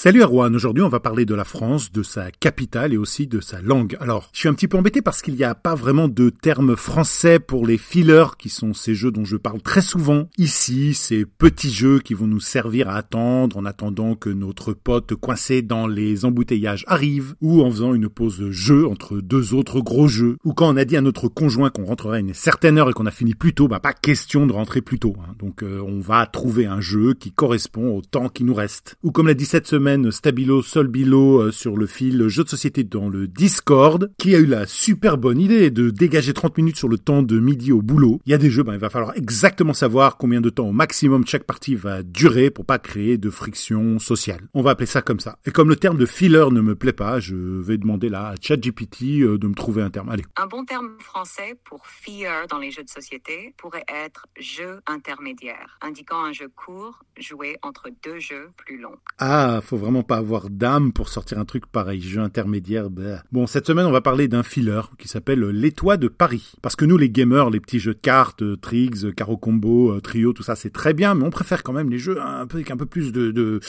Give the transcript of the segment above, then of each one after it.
Salut Erwan, aujourd'hui on va parler de la France, de sa capitale et aussi de sa langue. Alors, je suis un petit peu embêté parce qu'il n'y a pas vraiment de terme français pour les fillers qui sont ces jeux dont je parle très souvent. Ici, ces petits jeux qui vont nous servir à attendre en attendant que notre pote coincé dans les embouteillages arrive ou en faisant une pause jeu entre deux autres gros jeux ou quand on a dit à notre conjoint qu'on rentrerait à une certaine heure et qu'on a fini plus tôt, bah pas question de rentrer plus tôt. Hein. Donc euh, on va trouver un jeu qui correspond au temps qui nous reste. Ou comme l'a dit cette semaine Stabilo Solbilo euh, sur le fil jeu de société dans le Discord, qui a eu la super bonne idée de dégager 30 minutes sur le temps de midi au boulot. Il y a des jeux, ben, il va falloir exactement savoir combien de temps au maximum chaque partie va durer pour pas créer de friction sociale. On va appeler ça comme ça. Et comme le terme de filler ne me plaît pas, je vais demander là à ChatGPT euh, de me trouver un terme. Allez. Un bon terme français pour filler dans les jeux de société pourrait être jeu intermédiaire, indiquant un jeu court joué entre deux jeux plus longs. Ah, faut vraiment pas avoir d'âme pour sortir un truc pareil, jeu intermédiaire. Bah. Bon, cette semaine, on va parler d'un filler qui s'appelle l'étoile de Paris. Parce que nous, les gamers, les petits jeux de cartes, euh, tricks, carreau combo, euh, trio, tout ça, c'est très bien, mais on préfère quand même les jeux un peu avec un peu plus de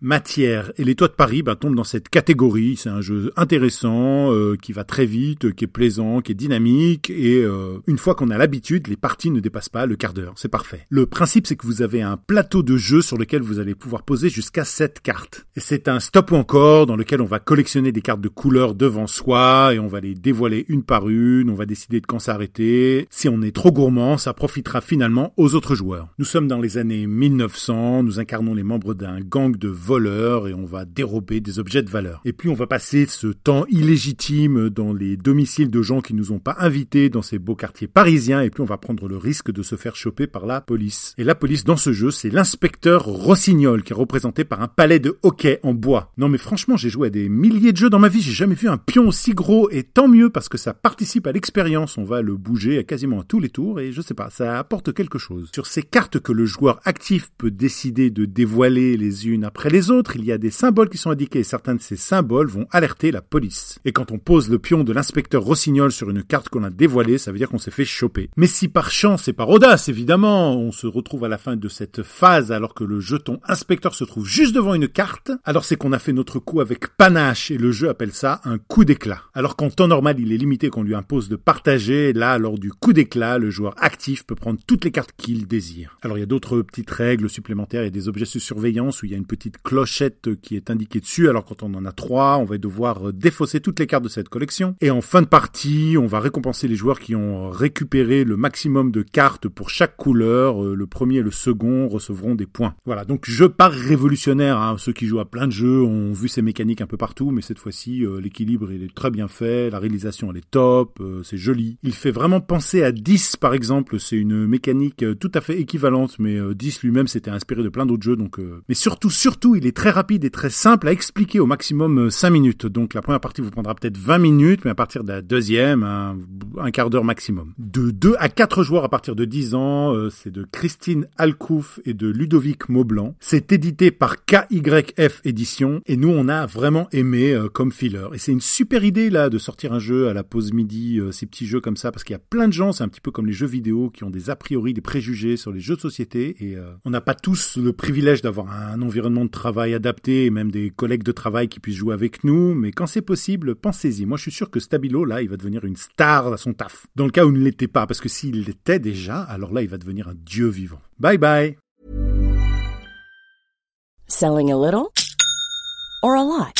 matière. Et les toits de Paris bah, tombent dans cette catégorie. C'est un jeu intéressant, euh, qui va très vite, qui est plaisant, qui est dynamique. Et euh, une fois qu'on a l'habitude, les parties ne dépassent pas le quart d'heure. C'est parfait. Le principe, c'est que vous avez un plateau de jeu sur lequel vous allez pouvoir poser jusqu'à 7 cartes. Et c'est un stop ou encore dans lequel on va collectionner des cartes de couleur devant soi et on va les dévoiler une par une. On va décider de quand s'arrêter. Si on est trop gourmand, ça profitera finalement aux autres joueurs. Nous sommes dans les années 1900. Nous incarnons les membres d'un gang de voleurs et on va dérober des objets de valeur. Et puis on va passer ce temps illégitime dans les domiciles de gens qui nous ont pas invités dans ces beaux quartiers parisiens et puis on va prendre le risque de se faire choper par la police. Et la police dans ce jeu, c'est l'inspecteur Rossignol qui est représenté par un palais de hockey en bois. Non mais franchement, j'ai joué à des milliers de jeux dans ma vie, j'ai jamais vu un pion aussi gros et tant mieux parce que ça participe à l'expérience. On va le bouger à quasiment à tous les tours et je sais pas, ça apporte quelque chose. Sur ces cartes que le joueur actif peut décider de dévoiler les unes après les autres, il y a des symboles qui sont indiqués et certains de ces symboles vont alerter la police. Et quand on pose le pion de l'inspecteur Rossignol sur une carte qu'on a dévoilée, ça veut dire qu'on s'est fait choper. Mais si par chance et par audace, évidemment, on se retrouve à la fin de cette phase alors que le jeton inspecteur se trouve juste devant une carte, alors c'est qu'on a fait notre coup avec panache et le jeu appelle ça un coup d'éclat. Alors qu'en temps normal, il est limité qu'on lui impose de partager, là, lors du coup d'éclat, le joueur actif peut prendre toutes les cartes qu'il désire. Alors il y a d'autres petites règles supplémentaires, et des objets de surveillance où il y a une petite clochette qui est indiquée dessus. Alors quand on en a trois, on va devoir euh, défausser toutes les cartes de cette collection. Et en fin de partie, on va récompenser les joueurs qui ont récupéré le maximum de cartes pour chaque couleur. Euh, le premier et le second recevront des points. Voilà, donc jeu pas révolutionnaire. Hein. Ceux qui jouent à plein de jeux ont vu ces mécaniques un peu partout, mais cette fois-ci, euh, l'équilibre il est très bien fait, la réalisation elle est top, c'est joli. Il fait vraiment penser à 10 par exemple. C'est une mécanique tout à fait équivalente, mais 10 lui-même s'était inspiré de plein d'autres jeux. Donc, mais surtout, surtout, il est très rapide et très simple à expliquer au maximum 5 euh, minutes. Donc la première partie vous prendra peut-être 20 minutes, mais à partir de la deuxième, un, quart d'heure maximum. De 2 à 4 joueurs à partir de 10 ans, euh, c'est de Christine Alcouf et de Ludovic Maublanc. C'est édité par KYF Édition et nous on a vraiment aimé euh, comme filler. Et c'est une super idée là de sortir un jeu à la pause midi, ces petits jeux comme ça, parce qu'il y a plein de gens, c'est un petit peu comme les jeux vidéo qui ont des a priori, des préjugés sur les jeux de société et on n'a pas tous le privilège d'avoir un environnement de travail adapté et même des collègues de travail qui puissent jouer avec nous, mais quand c'est possible, pensez-y. Moi, je suis sûr que Stabilo, là, il va devenir une star à son taf. Dans le cas où il ne l'était pas, parce que s'il l'était déjà, alors là, il va devenir un dieu vivant. Bye bye! Selling a little or a lot?